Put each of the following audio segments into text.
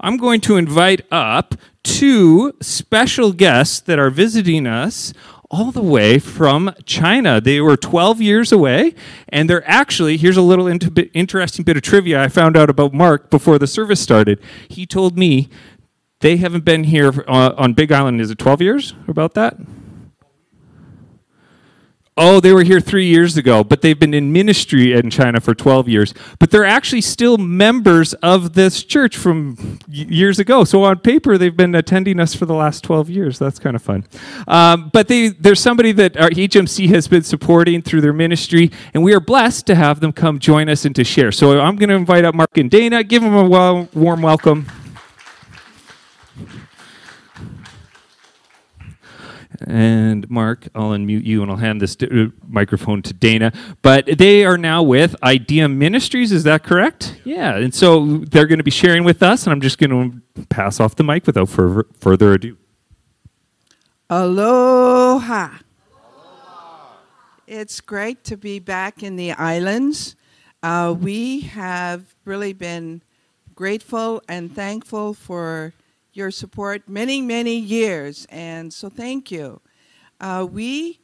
I'm going to invite up two special guests that are visiting us all the way from China. They were 12 years away, and they're actually, here's a little interesting bit of trivia I found out about Mark before the service started. He told me they haven't been here uh, on Big Island, is it 12 years? About that? Oh, they were here three years ago, but they've been in ministry in China for 12 years. But they're actually still members of this church from years ago. So on paper, they've been attending us for the last 12 years. That's kind of fun. Um, but they, there's somebody that our HMC has been supporting through their ministry, and we are blessed to have them come join us and to share. So I'm going to invite up Mark and Dana. Give them a warm welcome. And Mark, I'll unmute you and I'll hand this uh, microphone to Dana. But they are now with Idea Ministries, is that correct? Yeah. And so they're going to be sharing with us, and I'm just going to pass off the mic without further, further ado. Aloha. It's great to be back in the islands. Uh, we have really been grateful and thankful for your support many, many years, and so thank you. Uh, we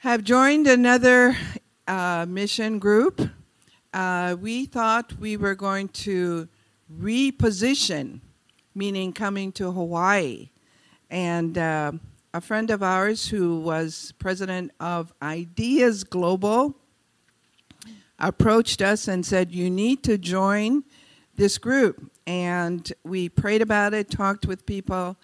have joined another uh, mission group. Uh, we thought we were going to reposition, meaning coming to Hawaii. And uh, a friend of ours who was president of Ideas Global approached us and said, You need to join this group and we prayed about it, talked with people,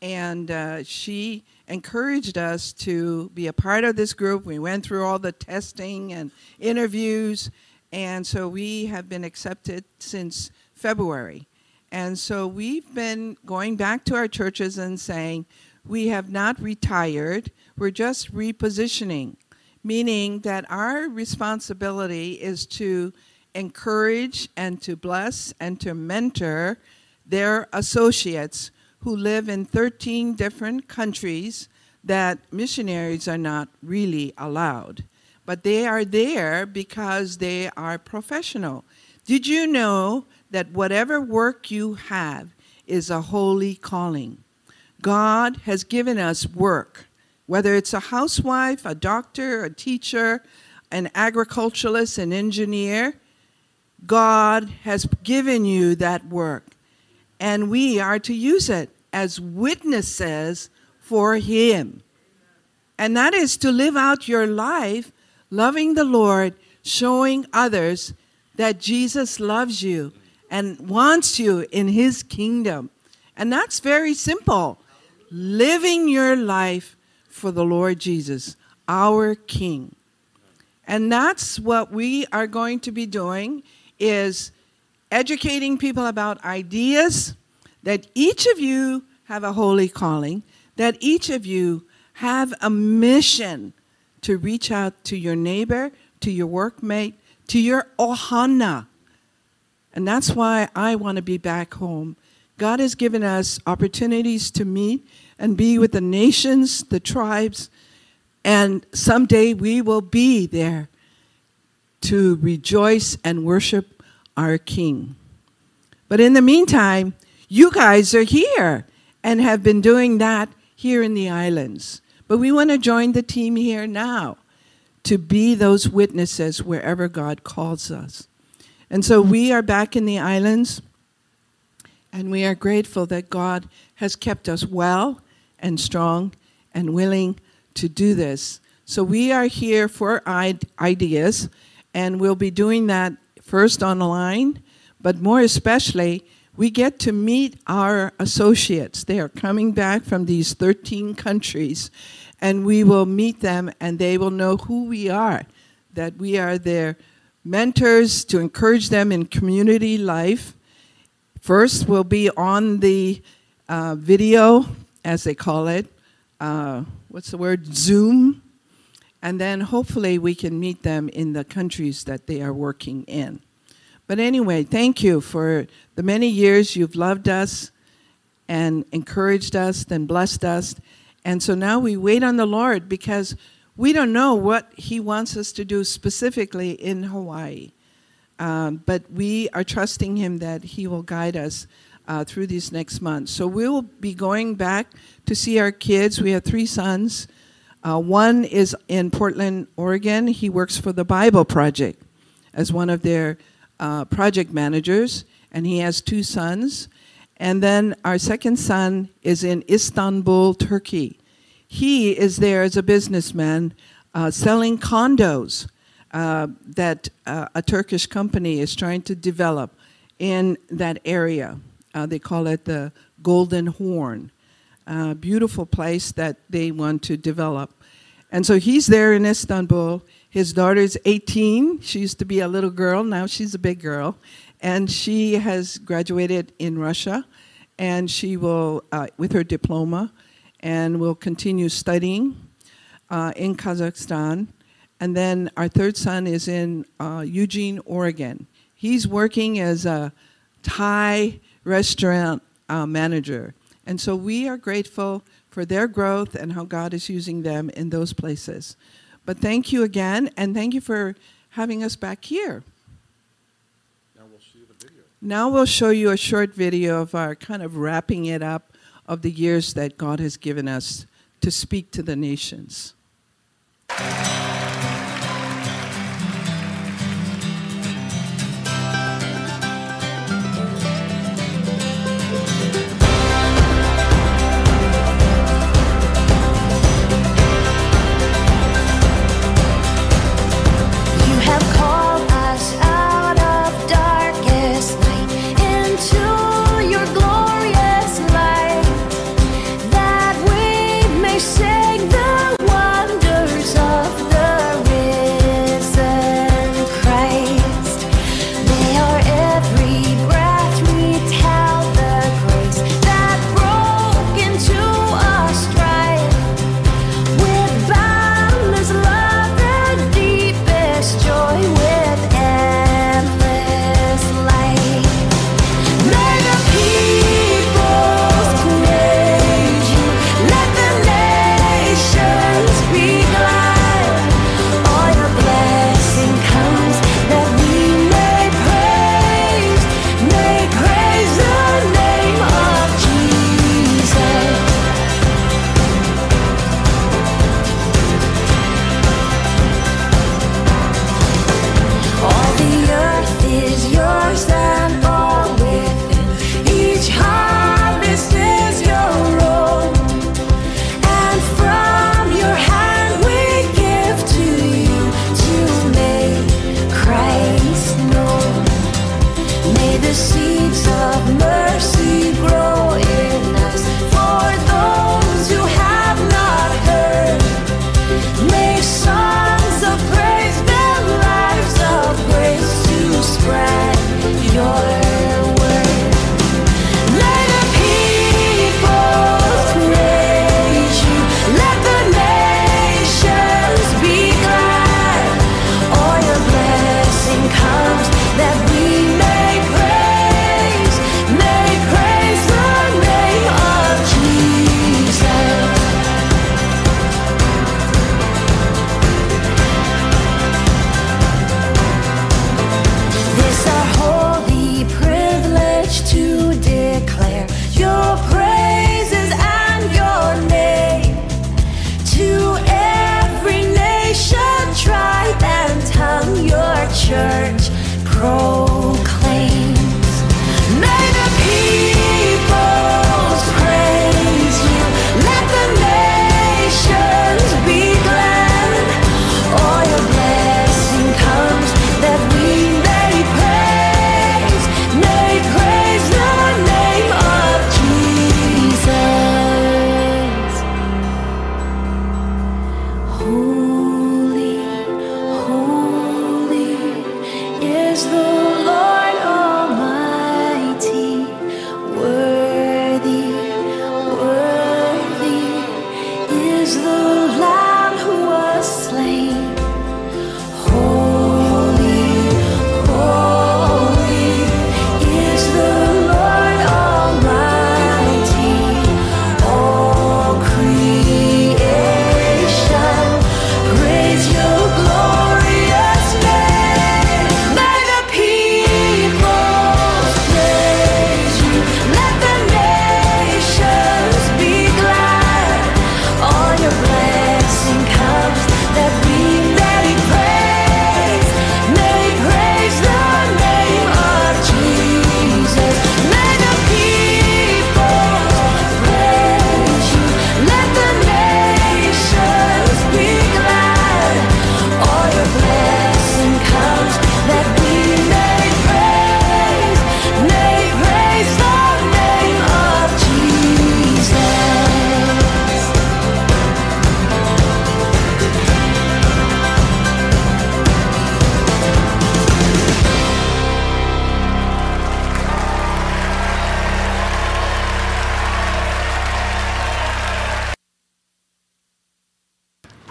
and uh, she encouraged us to be a part of this group. We went through all the testing and interviews, and so we have been accepted since February. And so we've been going back to our churches and saying, we have not retired, we're just repositioning, meaning that our responsibility is to encourage and to bless and to mentor their associates who live in 13 different countries that missionaries are not really allowed. But they are there because they are professional. Did you know that whatever work you have is a holy calling? God has given us work, whether it's a housewife, a doctor, a teacher, an agriculturalist, an engineer, God has given you that work, and we are to use it as witnesses for Him. And that is to live out your life loving the Lord, showing others that Jesus loves you and wants you in His kingdom. And that's very simple living your life for the Lord Jesus, our King. And that's what we are going to be doing is educating people about ideas, that each of you have a holy calling, that each of you have a mission to reach out to your neighbor, to your workmate, to your ohana. And that's why I want to be back home. God has given us opportunities to meet and be with the nations, the tribes, and someday we will be there to rejoice and worship our King. But in the meantime, you guys are here and have been doing that here in the islands. But we want to join the team here now to be those witnesses wherever God calls us. And so we are back in the islands, and we are grateful that God has kept us well and strong and willing to do this. So we are here for ideas and we'll be doing that first online, but more especially, we get to meet our associates. They are coming back from these 13 countries, and we will meet them, and they will know who we are, that we are their mentors to encourage them in community life. First, we'll be on the uh, video, as they call it. Uh, what's the word? Zoom and then hopefully we can meet them in the countries that they are working in. But anyway, thank you for the many years you've loved us and encouraged us and blessed us. And so now we wait on the Lord because we don't know what He wants us to do specifically in Hawaii. Um, but we are trusting Him that He will guide us uh, through these next months. So we'll be going back to see our kids. We have three sons. Uh, one is in Portland, Oregon. He works for the Bible Project as one of their uh, project managers, and he has two sons. And then our second son is in Istanbul, Turkey. He is there as a businessman uh, selling condos uh, that uh, a Turkish company is trying to develop in that area. Uh, they call it the Golden Horn. Uh, beautiful place that they want to develop. And so he's there in Istanbul. His daughter's 18. She used to be a little girl, now she's a big girl. And she has graduated in Russia, and she will, uh, with her diploma, and will continue studying uh, in Kazakhstan. And then our third son is in uh, Eugene, Oregon. He's working as a Thai restaurant uh, manager. And so we are grateful for their growth and how God is using them in those places. But thank you again, and thank you for having us back here. Now we'll see the video. Now we'll show you a short video of our kind of wrapping it up of the years that God has given us to speak to the nations.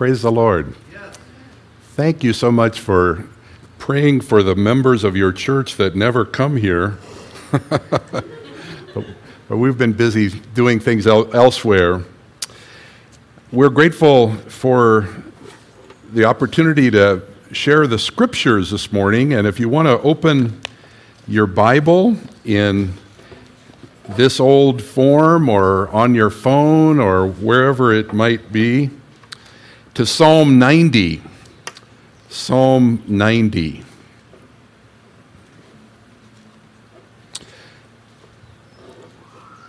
Praise the Lord. Thank you so much for praying for the members of your church that never come here. but, we've been busy doing things elsewhere. We're grateful for the opportunity to share the scriptures this morning. And if you want to open your Bible in this old form or on your phone or wherever it might be, to Psalm 90. Psalm 90.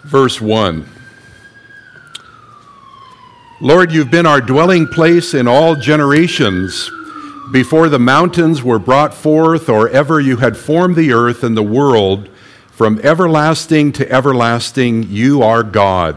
Verse 1. Lord, you've been our dwelling place in all generations. Before the mountains were brought forth, or ever you had formed the earth and the world, from everlasting to everlasting, you are God.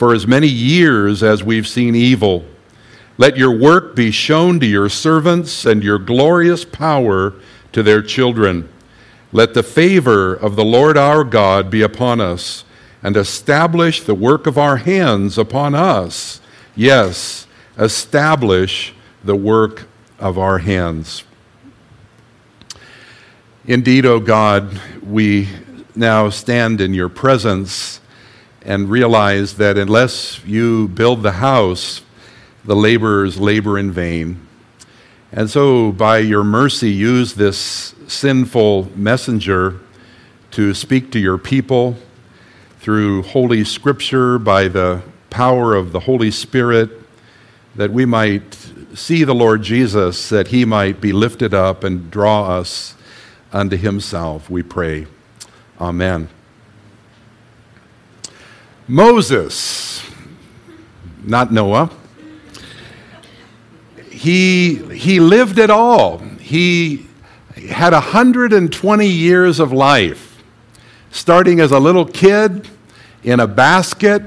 for as many years as we've seen evil. Let your work be shown to your servants and your glorious power to their children. Let the favor of the Lord our God be upon us and establish the work of our hands upon us. Yes, establish the work of our hands. Indeed, O God, we now stand in your presence and realize that unless you build the house, the laborers labor in vain. And so, by your mercy, use this sinful messenger to speak to your people through Holy Scripture, by the power of the Holy Spirit, that we might see the Lord Jesus, that he might be lifted up and draw us unto himself, we pray. Amen. Moses, not Noah, he, he lived it all. He had 120 years of life, starting as a little kid in a basket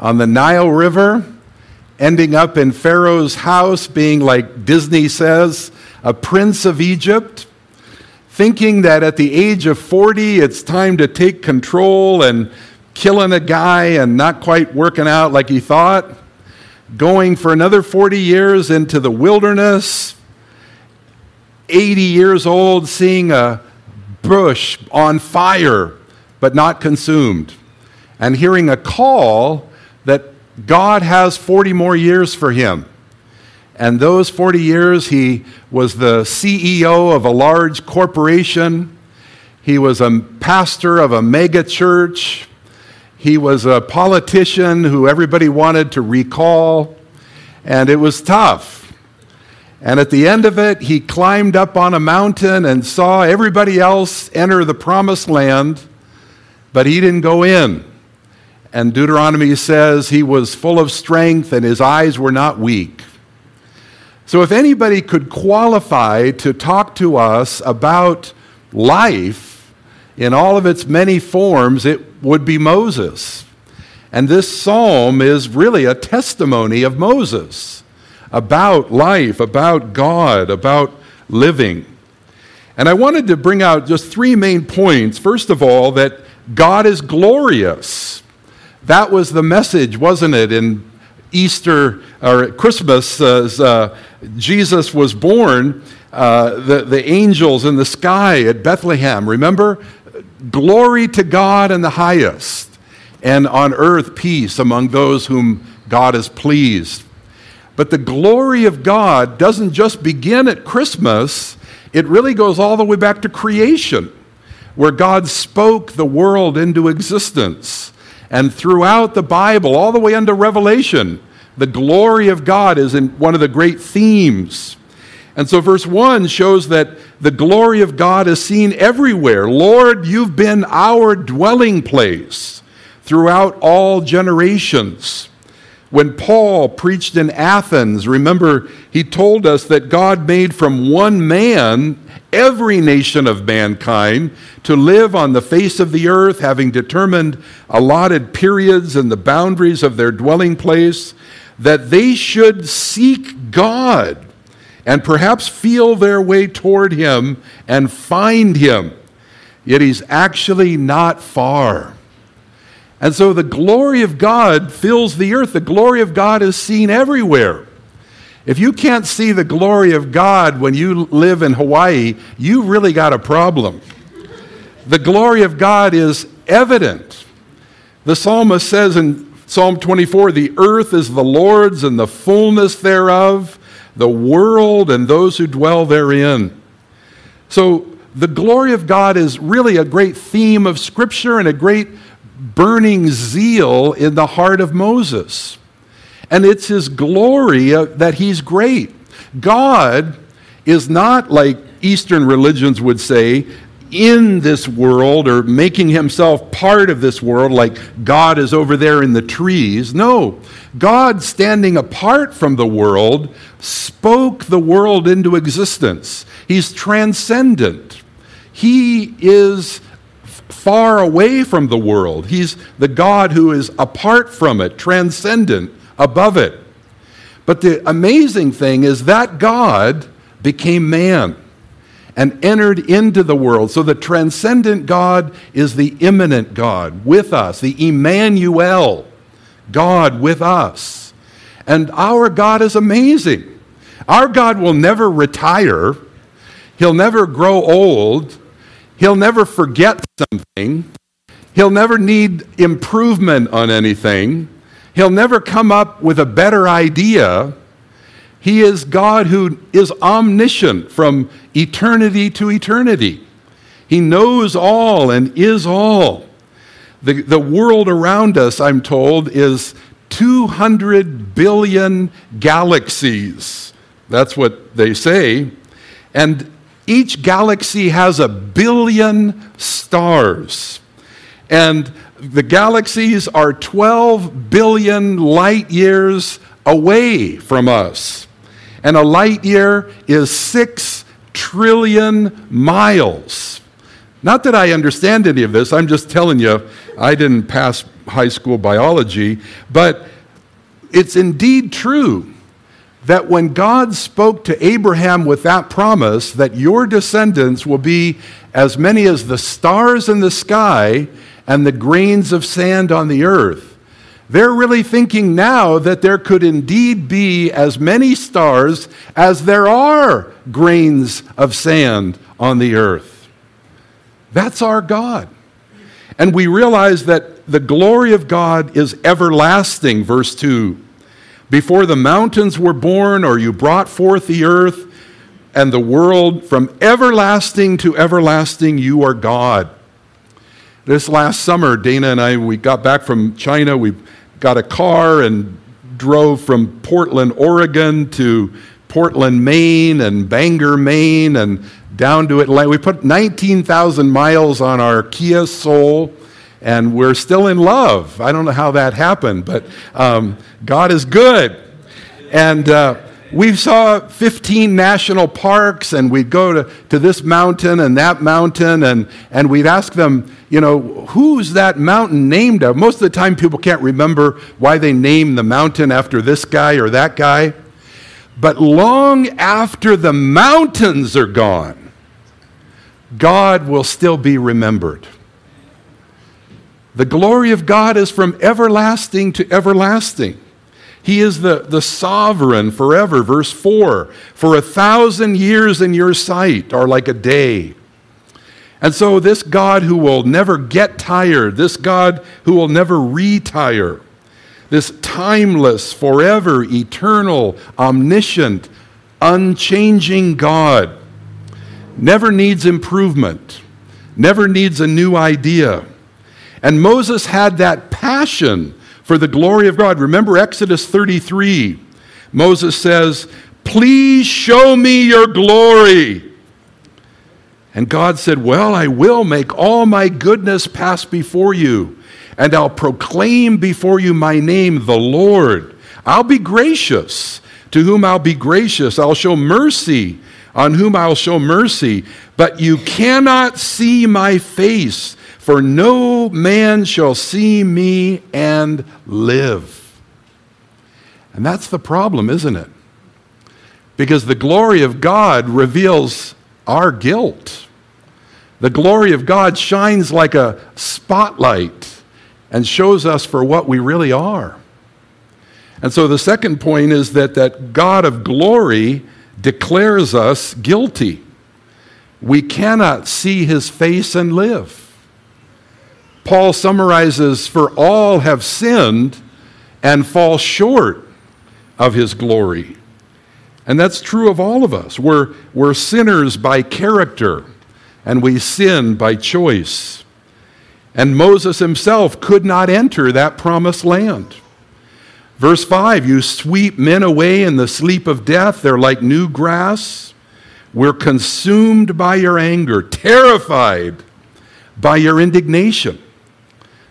on the Nile River, ending up in Pharaoh's house, being like Disney says, a prince of Egypt, thinking that at the age of 40 it's time to take control and killing a guy and not quite working out like he thought, going for another 40 years into the wilderness, 80 years old, seeing a bush on fire but not consumed, and hearing a call that God has 40 more years for him. And those 40 years, he was the CEO of a large corporation. He was a pastor of a mega church. He was a politician who everybody wanted to recall. And it was tough. And at the end of it, he climbed up on a mountain and saw everybody else enter the promised land, but he didn't go in. And Deuteronomy says he was full of strength and his eyes were not weak. So, if anybody could qualify to talk to us about life in all of its many forms, it would be Moses. And this psalm is really a testimony of Moses about life, about God, about living. And I wanted to bring out just three main points. First of all, that God is glorious. That was the message, wasn't it, in Easter or Christmas as uh, Jesus was born? Uh, the, the angels in the sky at Bethlehem, remember? Glory to God in the highest, and on earth peace among those whom God is pleased. But the glory of God doesn't just begin at Christmas, it really goes all the way back to creation, where God spoke the world into existence. And throughout the Bible, all the way into Revelation, the glory of God is in one of the great themes. And so, verse 1 shows that the glory of God is seen everywhere. Lord, you've been our dwelling place throughout all generations. When Paul preached in Athens, remember, he told us that God made from one man every nation of mankind to live on the face of the earth, having determined allotted periods and the boundaries of their dwelling place, that they should seek God and perhaps feel their way toward Him and find Him. Yet He's actually not far. And so the glory of God fills the earth. The glory of God is seen everywhere. If you can't see the glory of God when you live in Hawaii, you really got a problem. The glory of God is evident. The psalmist says in Psalm 24 the earth is the Lord's and the fullness thereof, the world and those who dwell therein. So the glory of God is really a great theme of Scripture and a great burning zeal in the heart of Moses. And it's his glory uh, that he's great. God is not like Eastern religions would say, in this world or making himself part of this world, like God is over there in the trees. No, God, standing apart from the world, spoke the world into existence. He's transcendent. He is far away from the world. He's the God who is apart from it, transcendent, above it. But the amazing thing is that God became man and entered into the world. So the transcendent God is the immanent God with us, the Emmanuel, God with us. And our God is amazing. Our God will never retire, He'll never grow old, He'll never forget something, He'll never need improvement on anything, He'll never come up with a better idea. He is God who is omniscient from eternity to eternity. He knows all and is all. The, the world around us, I'm told, is 200 billion galaxies. That's what they say. And each galaxy has a billion stars. And the galaxies are 12 billion light years away from us. And a light year is 6 trillion miles. Not that I understand any of this, I'm just telling you, I didn't pass high school biology, but it's indeed true that when God spoke to Abraham with that promise that your descendants will be as many as the stars in the sky and the grains of sand on the earth, they're really thinking now that there could indeed be as many stars as there are grains of sand on the earth. That's our God. And we realize that the glory of God is everlasting, verse 2. Before the mountains were born, or you brought forth the earth and the world, from everlasting to everlasting, you are God. This last summer, Dana and I, we got back from China. We got a car and drove from Portland, Oregon to Portland, Maine, and Bangor, Maine, and down to Atlanta. We put 19,000 miles on our Kia Soul, and we're still in love. I don't know how that happened, but um, God is good. And uh, we saw 15 national parks, and we'd go to, to this mountain and that mountain, and, and we'd ask them, you know, who's that mountain named after? Most of the time, people can't remember why they named the mountain after this guy or that guy. But long after the mountains are gone, God will still be remembered. The glory of God is from everlasting to everlasting. He is the, the sovereign forever. Verse 4 For a thousand years in your sight are like a day. And so, this God who will never get tired, this God who will never retire, this timeless, forever, eternal, omniscient, unchanging God, never needs improvement, never needs a new idea. And Moses had that passion for the glory of God. Remember Exodus 33. Moses says, Please show me your glory. And God said, Well, I will make all my goodness pass before you, and I'll proclaim before you my name, the Lord. I'll be gracious to whom I'll be gracious. I'll show mercy on whom I'll show mercy. But you cannot see my face, for no man shall see me and live. And that's the problem, isn't it? Because the glory of God reveals our guilt. The glory of God shines like a spotlight and shows us for what we really are. And so the second point is that that God of glory declares us guilty. We cannot see his face and live. Paul summarizes, For all have sinned and fall short of his glory. And that's true of all of us. We're, we're sinners by character, and we sin by choice. And Moses himself could not enter that promised land. Verse 5 You sweep men away in the sleep of death, they're like new grass. We're consumed by your anger, terrified by your indignation.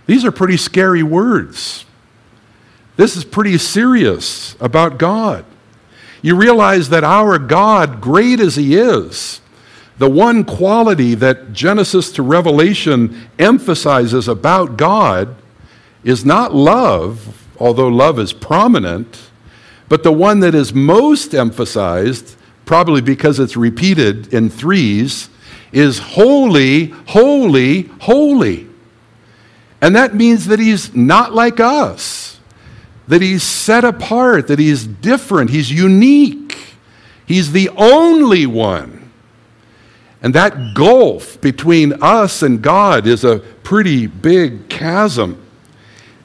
These are pretty scary words. This is pretty serious about God. You realize that our God, great as He is, the one quality that Genesis to Revelation emphasizes about God is not love, although love is prominent, but the one that is most emphasized, probably because it's repeated in threes, is holy, holy, holy. And that means that he's not like us, that he's set apart, that he's different, he's unique, he's the only one. And that gulf between us and God is a pretty big chasm.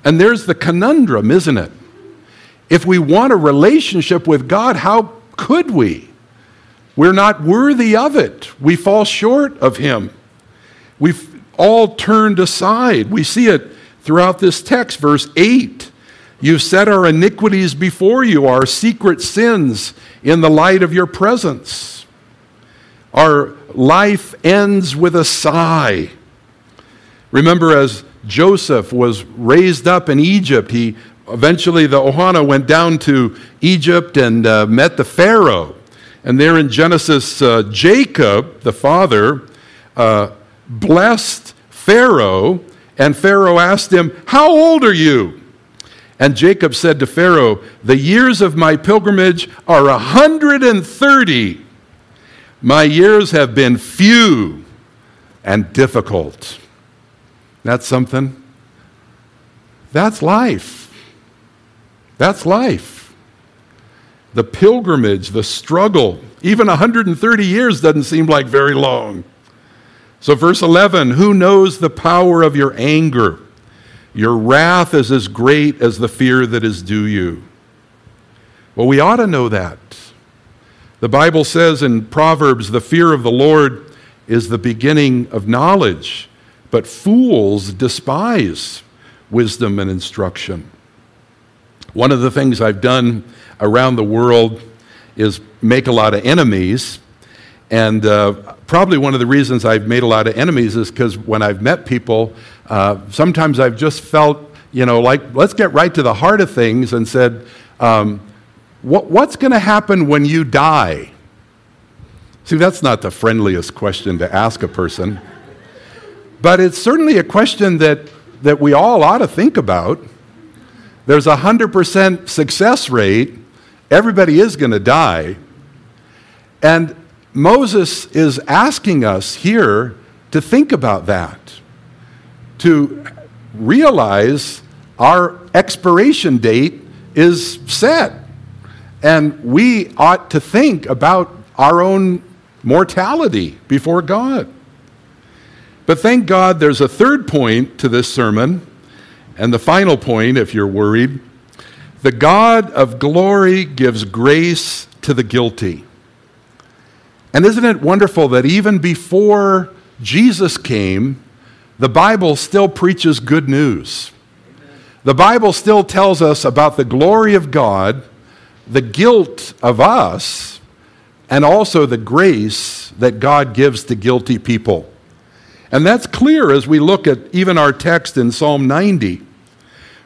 And there's the conundrum, isn't it? If we want a relationship with God, how could we? We're not worthy of it. We fall short of Him. We've all turned aside. We see it throughout this text, verse 8. You've set our iniquities before you, our secret sins in the light of your presence. Our life ends with a sigh. Remember, as Joseph was raised up in Egypt, he eventually, the Ohana went down to Egypt and uh, met the Pharaoh. And there in Genesis, uh, Jacob, the father, uh, blessed Pharaoh, and Pharaoh asked him, How old are you? And Jacob said to Pharaoh, The years of my pilgrimage are a 130. My years have been few and difficult. That's something. That's life. That's life. The pilgrimage, the struggle, even 130 years doesn't seem like very long. So, verse 11 Who knows the power of your anger? Your wrath is as great as the fear that is due you. Well, we ought to know that. The Bible says in Proverbs, the fear of the Lord is the beginning of knowledge, but fools despise wisdom and instruction. One of the things I've done around the world is make a lot of enemies. And uh, probably one of the reasons I've made a lot of enemies is because when I've met people, uh, sometimes I've just felt, you know, like, let's get right to the heart of things and said, um, what, what's going to happen when you die? See, that's not the friendliest question to ask a person. But it's certainly a question that, that we all ought to think about. There's a 100% success rate Everybody is going to die. And Moses is asking us here to think about that, to realize our expiration date is set. And we ought to think about our own mortality before God. But thank God there's a third point to this sermon, and the final point, if you're worried. The God of glory gives grace to the guilty. And isn't it wonderful that even before Jesus came, the Bible still preaches good news? The Bible still tells us about the glory of God, the guilt of us, and also the grace that God gives to guilty people. And that's clear as we look at even our text in Psalm 90.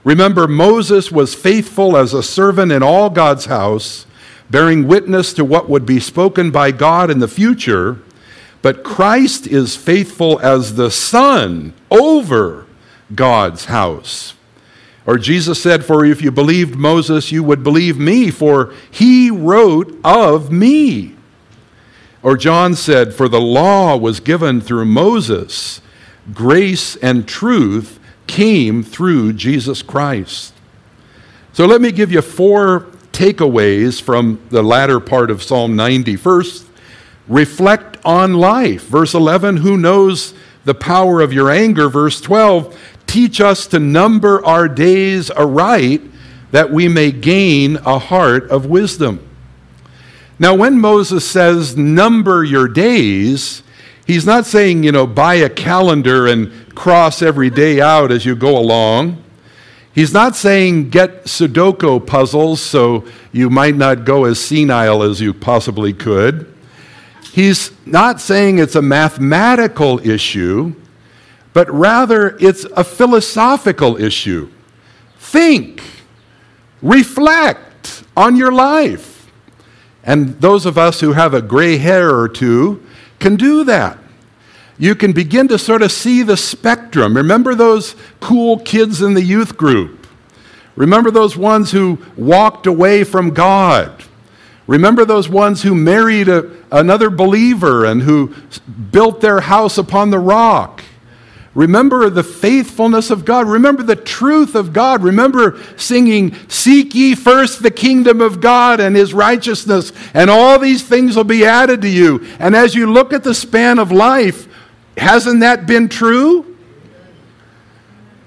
Remember, Moses was faithful as a servant in all God's house, bearing witness to what would be spoken by God in the future. But Christ is faithful as the Son over God's house. Or Jesus said, For if you believed Moses, you would believe me, for he wrote of me. Or John said, For the law was given through Moses, grace and truth came through Jesus Christ. So let me give you four takeaways from the latter part of Psalm 90. First, reflect on life. Verse 11, who knows the power of your anger? Verse 12, teach us to number our days aright that we may gain a heart of wisdom. Now, when Moses says number your days, he's not saying, you know, buy a calendar and cross every day out as you go along. He's not saying get Sudoku puzzles so you might not go as senile as you possibly could. He's not saying it's a mathematical issue, but rather it's a philosophical issue. Think, reflect on your life. And those of us who have a gray hair or two can do that. You can begin to sort of see the spectrum. Remember those cool kids in the youth group? Remember those ones who walked away from God? Remember those ones who married a, another believer and who built their house upon the rock? Remember the faithfulness of God. Remember the truth of God. Remember singing, Seek ye first the kingdom of God and his righteousness, and all these things will be added to you. And as you look at the span of life, hasn't that been true?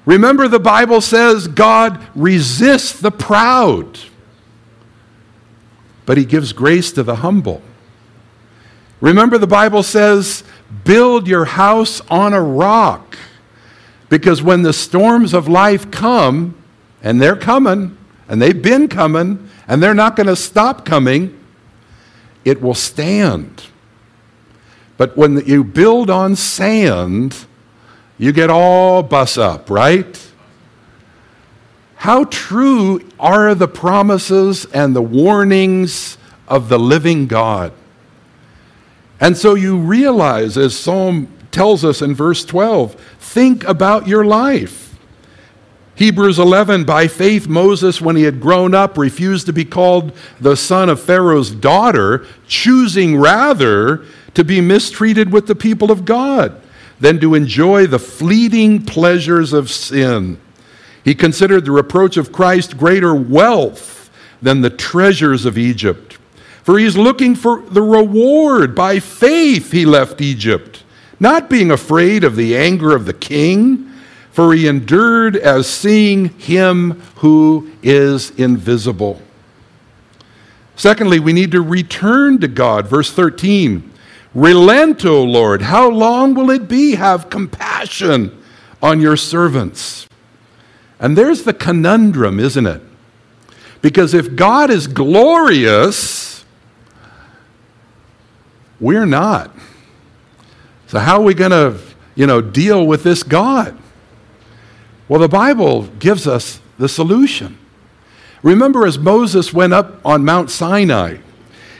Remember, the Bible says God resists the proud, but he gives grace to the humble. Remember, the Bible says, build your house on a rock. Because when the storms of life come, and they're coming, and they've been coming, and they're not going to stop coming, it will stand. But when you build on sand, you get all bus up, right? How true are the promises and the warnings of the living God? And so you realize, as Psalm tells us in verse 12, think about your life. Hebrews 11, by faith, Moses, when he had grown up, refused to be called the son of Pharaoh's daughter, choosing rather to be mistreated with the people of God than to enjoy the fleeting pleasures of sin. He considered the reproach of Christ greater wealth than the treasures of Egypt. For he is looking for the reward. By faith he left Egypt, not being afraid of the anger of the king, for he endured as seeing him who is invisible. Secondly, we need to return to God. Verse 13 Relent, O Lord, how long will it be? Have compassion on your servants. And there's the conundrum, isn't it? Because if God is glorious, we're not. So how are we going to, you know, deal with this God? Well, the Bible gives us the solution. Remember as Moses went up on Mount Sinai,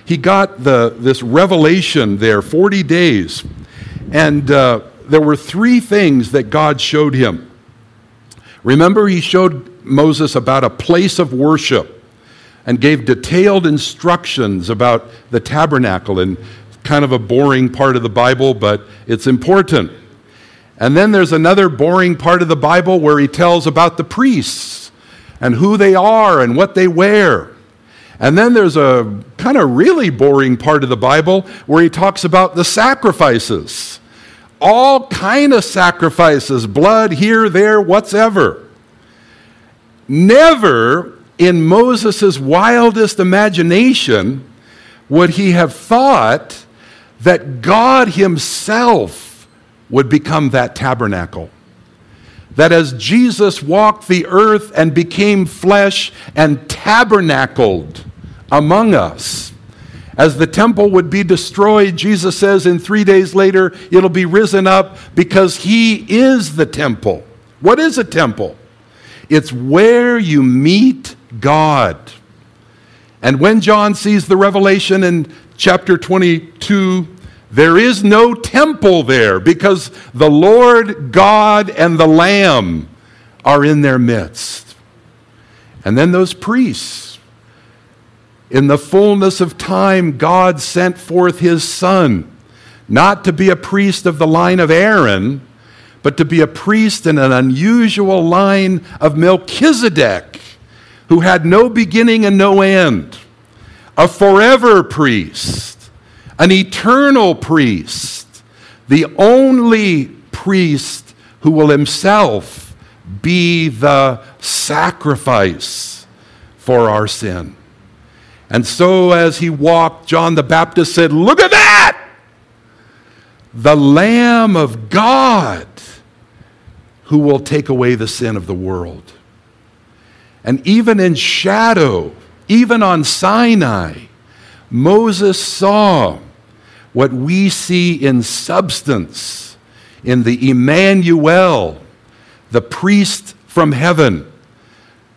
he got the, this revelation there 40 days. And uh, there were three things that God showed him. Remember, he showed Moses about a place of worship. and gave detailed instructions about the tabernacle and kind of a boring part of the Bible, but it's important. And then there's another boring part of the Bible where he tells about the priests and who they are and what they wear. And then there's a kind of really boring part of the Bible where he talks about the sacrifices. All kind of sacrifices, blood here, there, whatsoever. Never in Moses' wildest imagination would he have thought that God himself would become that tabernacle. That as Jesus walked the earth and became flesh and tabernacled among us, as the temple would be destroyed, Jesus says, in three days later, it'll be risen up because he is the temple. What is a temple? It's where you meet God. And when John sees the revelation in chapter 22, there is no temple there because the Lord God and the Lamb are in their midst. And then those priests. In the fullness of time, God sent forth his Son, not to be a priest of the line of Aaron, but to be a priest in an unusual line of Melchizedek, who had no beginning and no end, a forever priest, an eternal priest, the only priest who will himself be the sacrifice for our sin. And so, as he walked, John the Baptist said, Look at that! The Lamb of God who will take away the sin of the world. And even in shadow, even on Sinai, Moses saw what we see in substance in the Emmanuel, the priest from heaven,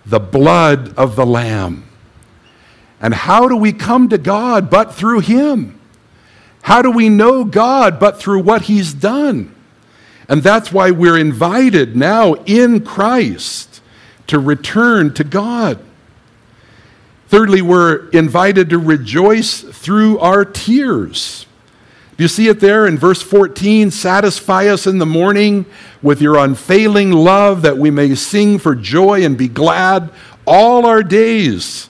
the blood of the Lamb. And how do we come to God but through Him? How do we know God but through what He's done? And that's why we're invited now in Christ to return to God. Thirdly, we're invited to rejoice through our tears. Do you see it there in verse 14? Satisfy us in the morning with your unfailing love that we may sing for joy and be glad all our days.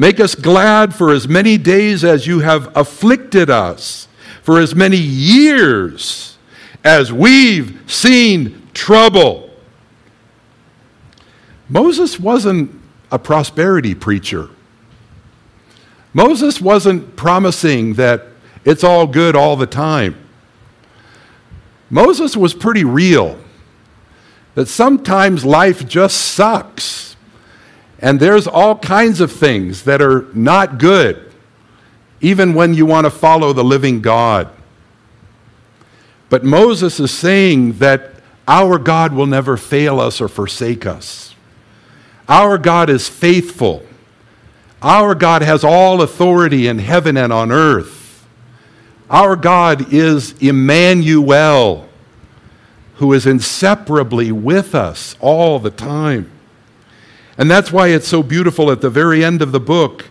Make us glad for as many days as you have afflicted us, for as many years as we've seen trouble. Moses wasn't a prosperity preacher. Moses wasn't promising that it's all good all the time. Moses was pretty real that sometimes life just sucks. And there's all kinds of things that are not good, even when you want to follow the living God. But Moses is saying that our God will never fail us or forsake us. Our God is faithful. Our God has all authority in heaven and on earth. Our God is Emmanuel, who is inseparably with us all the time. And that's why it's so beautiful at the very end of the book,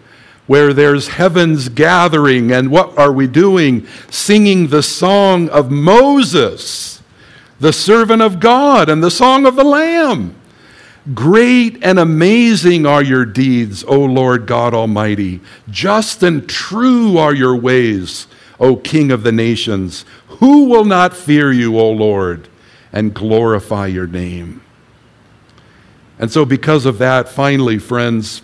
where there's heaven's gathering. And what are we doing? Singing the song of Moses, the servant of God, and the song of the Lamb. Great and amazing are your deeds, O Lord God Almighty. Just and true are your ways, O King of the nations. Who will not fear you, O Lord, and glorify your name? And so, because of that, finally, friends,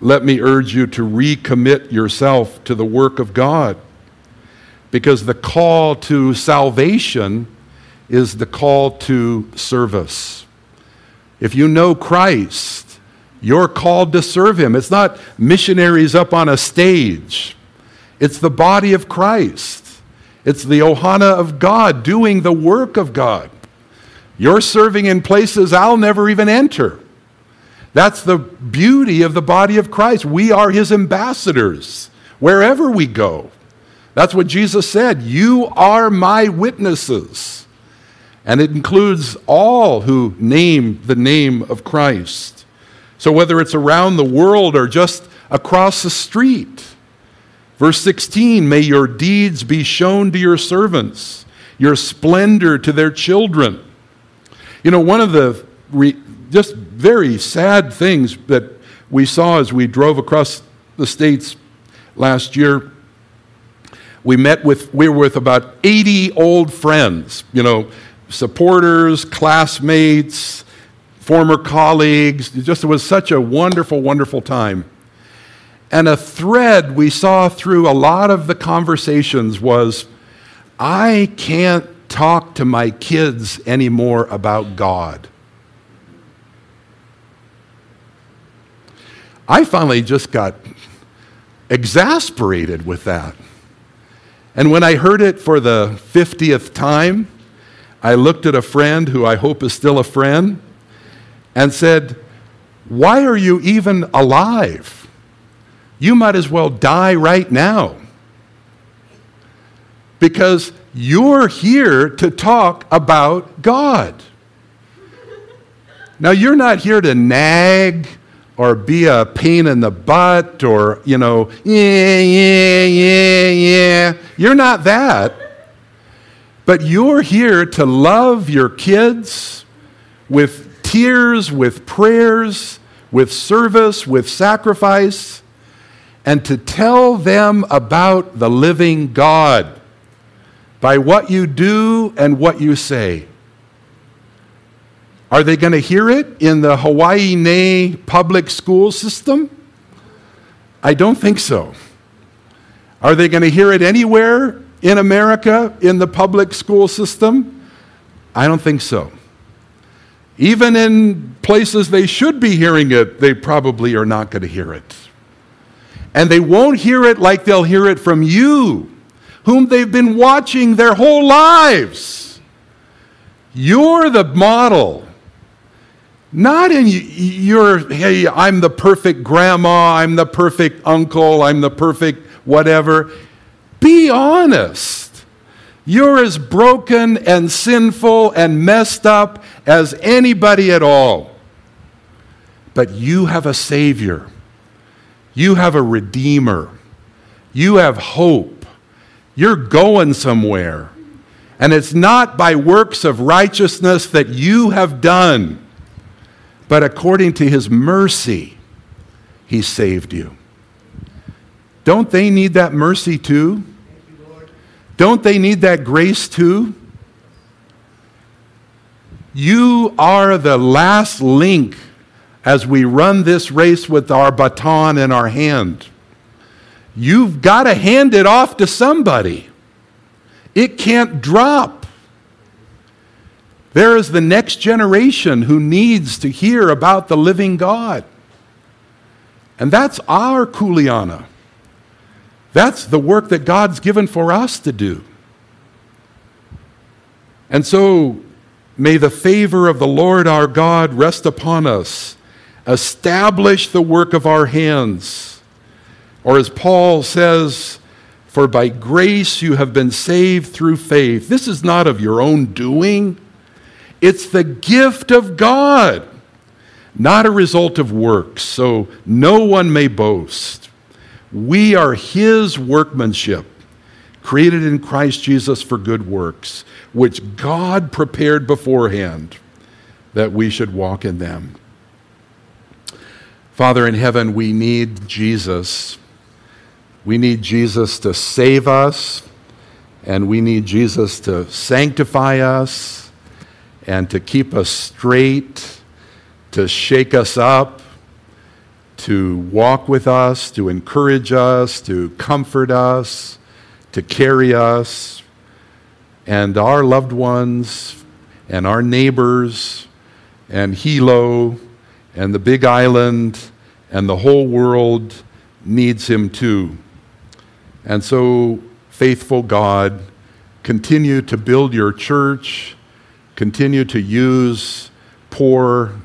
let me urge you to recommit yourself to the work of God. Because the call to salvation is the call to service. If you know Christ, you're called to serve Him. It's not missionaries up on a stage, it's the body of Christ. It's the Ohana of God doing the work of God. You're serving in places I'll never even enter. That's the beauty of the body of Christ. We are his ambassadors wherever we go. That's what Jesus said. You are my witnesses. And it includes all who name the name of Christ. So whether it's around the world or just across the street. Verse 16 May your deeds be shown to your servants, your splendor to their children. You know, one of the just very sad things that we saw as we drove across the states last year. We met with we were with about 80 old friends you know supporters classmates former colleagues. It just was such a wonderful wonderful time. And a thread we saw through a lot of the conversations was i can't talk to my kids anymore about god i finally just got exasperated with that and when I heard it for the 50th time, I looked at a friend who I hope is still a friend and said, Why are you even alive? You might as well die right now. Because you're here to talk about God. Now, you're not here to nag or be a pain in the butt or, you know, yeah, yeah, yeah, yeah. You're not that. But you're here to love your kids with tears, with prayers, with service, with sacrifice, and to tell them about the living God by what you do and what you say. Are they going to hear it in the Hawaii Nei public school system? I don't think so. Are they going to hear it anywhere in America in the public school system? I don't think so. Even in places they should be hearing it, they probably are not going to hear it. And they won't hear it like they'll hear it from you, whom they've been watching their whole lives. You're the model. Not in your, hey, I'm the perfect grandma, I'm the perfect uncle, I'm the perfect whatever. Be honest. You're as broken and sinful and messed up as anybody at all. But you have a Savior, you have a Redeemer, you have hope. You're going somewhere. And it's not by works of righteousness that you have done but according to his mercy, he saved you. Don't they need that mercy too? Don't they need that grace too? You are the last link as we run this race with our baton in our hand. You've got to hand it off to somebody. It can't drop. There is the next generation who needs to hear about the living God. And that's our kuleana. That's the work that God's given for us to do. And so, may the favor of the Lord our God rest upon us, establish the work of our hands. Or as Paul says, for by grace you have been saved through faith. This is not of your own doing. It's the gift of God, not a result of works, so no one may boast. We are His workmanship, created in Christ Jesus for good works, which God prepared beforehand that we should walk in them. Father in heaven, we need Jesus. We need Jesus to save us, and we need Jesus to sanctify us and to keep us straight, to shake us up, to walk with us, to encourage us, to comfort us, to carry us, and our loved ones, and our neighbors, and Hilo, and the Big Island, and the whole world needs him too. And so, faithful God, continue to build your church Continue to use poor,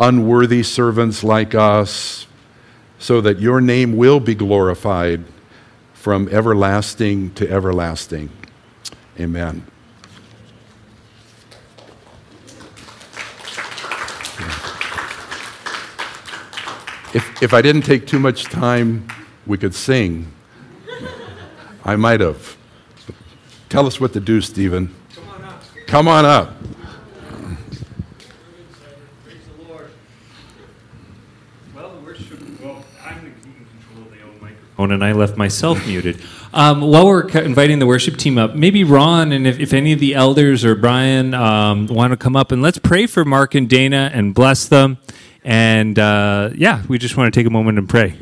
unworthy servants like us so that your name will be glorified from everlasting to everlasting. Amen. If, if I didn't take too much time, we could sing. I might have. Tell us what to do, Stephen. Come on up. Well, the worship. Well, I'm in control of the own microphone, and I left myself muted. Um, while we're inviting the worship team up, maybe Ron and if, if any of the elders or Brian um, want to come up and let's pray for Mark and Dana and bless them. And uh, yeah, we just want to take a moment and pray.